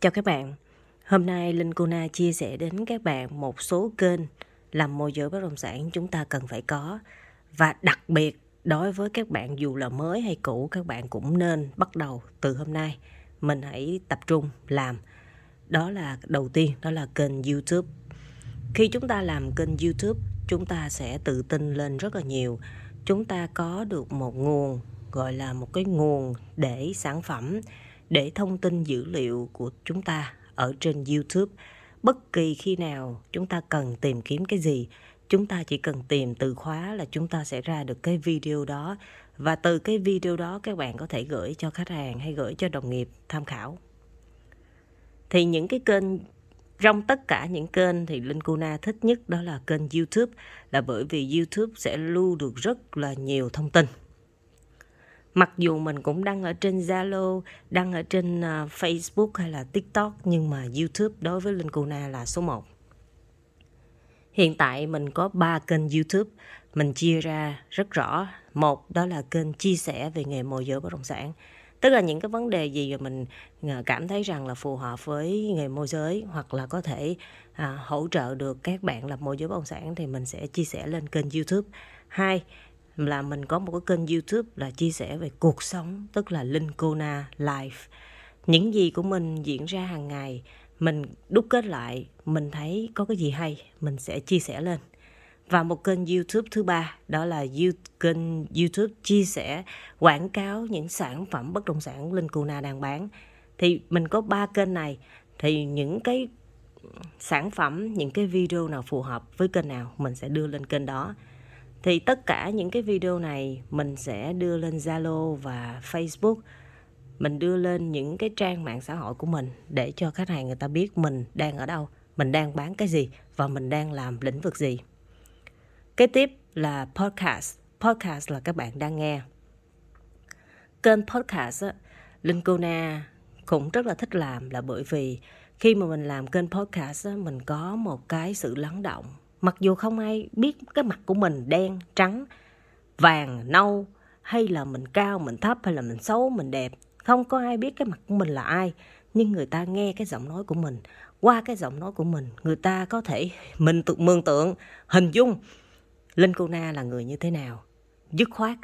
Chào các bạn. Hôm nay Linh Kuna chia sẻ đến các bạn một số kênh làm môi giới bất động sản chúng ta cần phải có. Và đặc biệt, đối với các bạn dù là mới hay cũ, các bạn cũng nên bắt đầu từ hôm nay. Mình hãy tập trung làm. Đó là đầu tiên, đó là kênh YouTube. Khi chúng ta làm kênh YouTube, chúng ta sẽ tự tin lên rất là nhiều. Chúng ta có được một nguồn, gọi là một cái nguồn để sản phẩm để thông tin dữ liệu của chúng ta ở trên YouTube. Bất kỳ khi nào chúng ta cần tìm kiếm cái gì, chúng ta chỉ cần tìm từ khóa là chúng ta sẽ ra được cái video đó và từ cái video đó các bạn có thể gửi cho khách hàng hay gửi cho đồng nghiệp tham khảo. Thì những cái kênh trong tất cả những kênh thì Linh Kuna thích nhất đó là kênh YouTube là bởi vì YouTube sẽ lưu được rất là nhiều thông tin mặc dù mình cũng đăng ở trên Zalo, đăng ở trên à, Facebook hay là TikTok nhưng mà YouTube đối với Linh Cuna là số 1. Hiện tại mình có 3 kênh YouTube, mình chia ra rất rõ. Một đó là kênh chia sẻ về nghề môi giới bất động sản. Tức là những cái vấn đề gì mà mình à, cảm thấy rằng là phù hợp với nghề môi giới hoặc là có thể à, hỗ trợ được các bạn làm môi giới bất động sản thì mình sẽ chia sẻ lên kênh YouTube. Hai là mình có một cái kênh YouTube là chia sẻ về cuộc sống tức là Linh Kona Life. Những gì của mình diễn ra hàng ngày mình đúc kết lại, mình thấy có cái gì hay mình sẽ chia sẻ lên. Và một kênh YouTube thứ ba đó là kênh YouTube chia sẻ quảng cáo những sản phẩm bất động sản Linh Kuna đang bán. Thì mình có ba kênh này thì những cái sản phẩm, những cái video nào phù hợp với kênh nào mình sẽ đưa lên kênh đó thì tất cả những cái video này mình sẽ đưa lên Zalo và Facebook. Mình đưa lên những cái trang mạng xã hội của mình để cho khách hàng người ta biết mình đang ở đâu mình đang bán cái gì và mình đang làm lĩnh vực gì. Kế tiếp là podcast. Podcast là các bạn đang nghe. Kênh podcast á, Linh Cô Na cũng rất là thích làm là bởi vì khi mà mình làm kênh podcast á, mình có một cái sự lắng động mặc dù không ai biết cái mặt của mình đen, trắng, vàng, nâu, hay là mình cao, mình thấp, hay là mình xấu, mình đẹp. Không có ai biết cái mặt của mình là ai, nhưng người ta nghe cái giọng nói của mình. Qua cái giọng nói của mình, người ta có thể mình tự mường tượng, hình dung linh cô na là người như thế nào. Dứt khoát,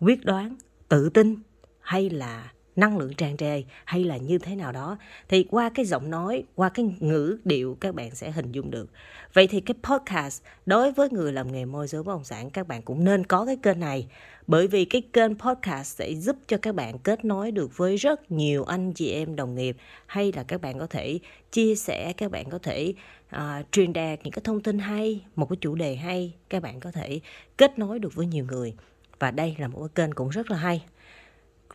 quyết đoán, tự tin, hay là năng lượng tràn trề hay là như thế nào đó thì qua cái giọng nói qua cái ngữ điệu các bạn sẽ hình dung được. Vậy thì cái podcast đối với người làm nghề môi giới bất động sản các bạn cũng nên có cái kênh này bởi vì cái kênh podcast sẽ giúp cho các bạn kết nối được với rất nhiều anh chị em đồng nghiệp hay là các bạn có thể chia sẻ các bạn có thể uh, truyền đạt những cái thông tin hay một cái chủ đề hay các bạn có thể kết nối được với nhiều người. Và đây là một cái kênh cũng rất là hay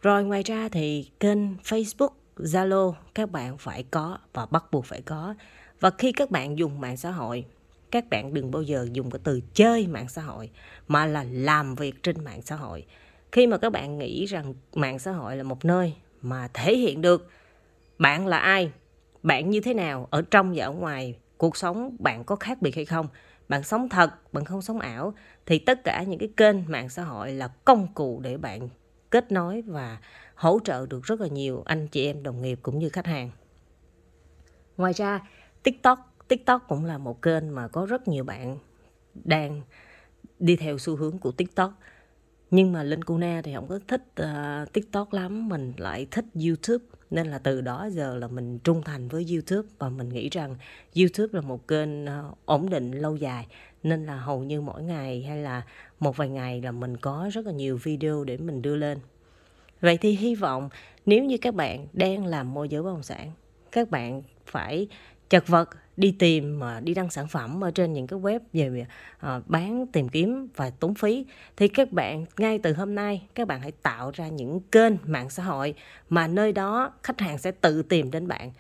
rồi ngoài ra thì kênh Facebook, Zalo các bạn phải có và bắt buộc phải có. Và khi các bạn dùng mạng xã hội, các bạn đừng bao giờ dùng cái từ chơi mạng xã hội mà là làm việc trên mạng xã hội. Khi mà các bạn nghĩ rằng mạng xã hội là một nơi mà thể hiện được bạn là ai, bạn như thế nào ở trong và ở ngoài, cuộc sống bạn có khác biệt hay không, bạn sống thật, bạn không sống ảo thì tất cả những cái kênh mạng xã hội là công cụ để bạn kết nối và hỗ trợ được rất là nhiều anh chị em đồng nghiệp cũng như khách hàng. Ngoài ra, TikTok TikTok cũng là một kênh mà có rất nhiều bạn đang đi theo xu hướng của TikTok. Nhưng mà Linh Cuna thì không có thích uh, TikTok lắm, mình lại thích YouTube. Nên là từ đó giờ là mình trung thành với YouTube và mình nghĩ rằng YouTube là một kênh uh, ổn định lâu dài. Nên là hầu như mỗi ngày hay là một vài ngày là mình có rất là nhiều video để mình đưa lên. Vậy thì hy vọng nếu như các bạn đang làm môi giới bất động sản, các bạn phải chật vật đi tìm mà đi đăng sản phẩm ở trên những cái web về ờ, bán tìm kiếm và tốn phí thì các bạn ngay từ hôm nay các bạn hãy tạo ra những kênh mạng xã hội mà nơi đó khách hàng sẽ tự tìm đến bạn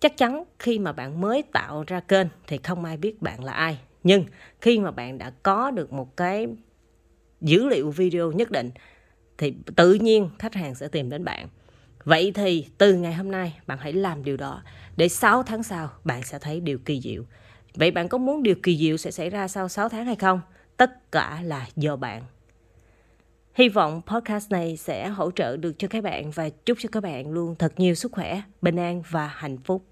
chắc chắn khi mà bạn mới tạo ra kênh thì không ai biết bạn là ai nhưng khi mà bạn đã có được một cái dữ liệu video nhất định thì tự nhiên khách hàng sẽ tìm đến bạn Vậy thì từ ngày hôm nay bạn hãy làm điều đó để 6 tháng sau bạn sẽ thấy điều kỳ diệu. Vậy bạn có muốn điều kỳ diệu sẽ xảy ra sau 6 tháng hay không? Tất cả là do bạn. Hy vọng podcast này sẽ hỗ trợ được cho các bạn và chúc cho các bạn luôn thật nhiều sức khỏe, bình an và hạnh phúc.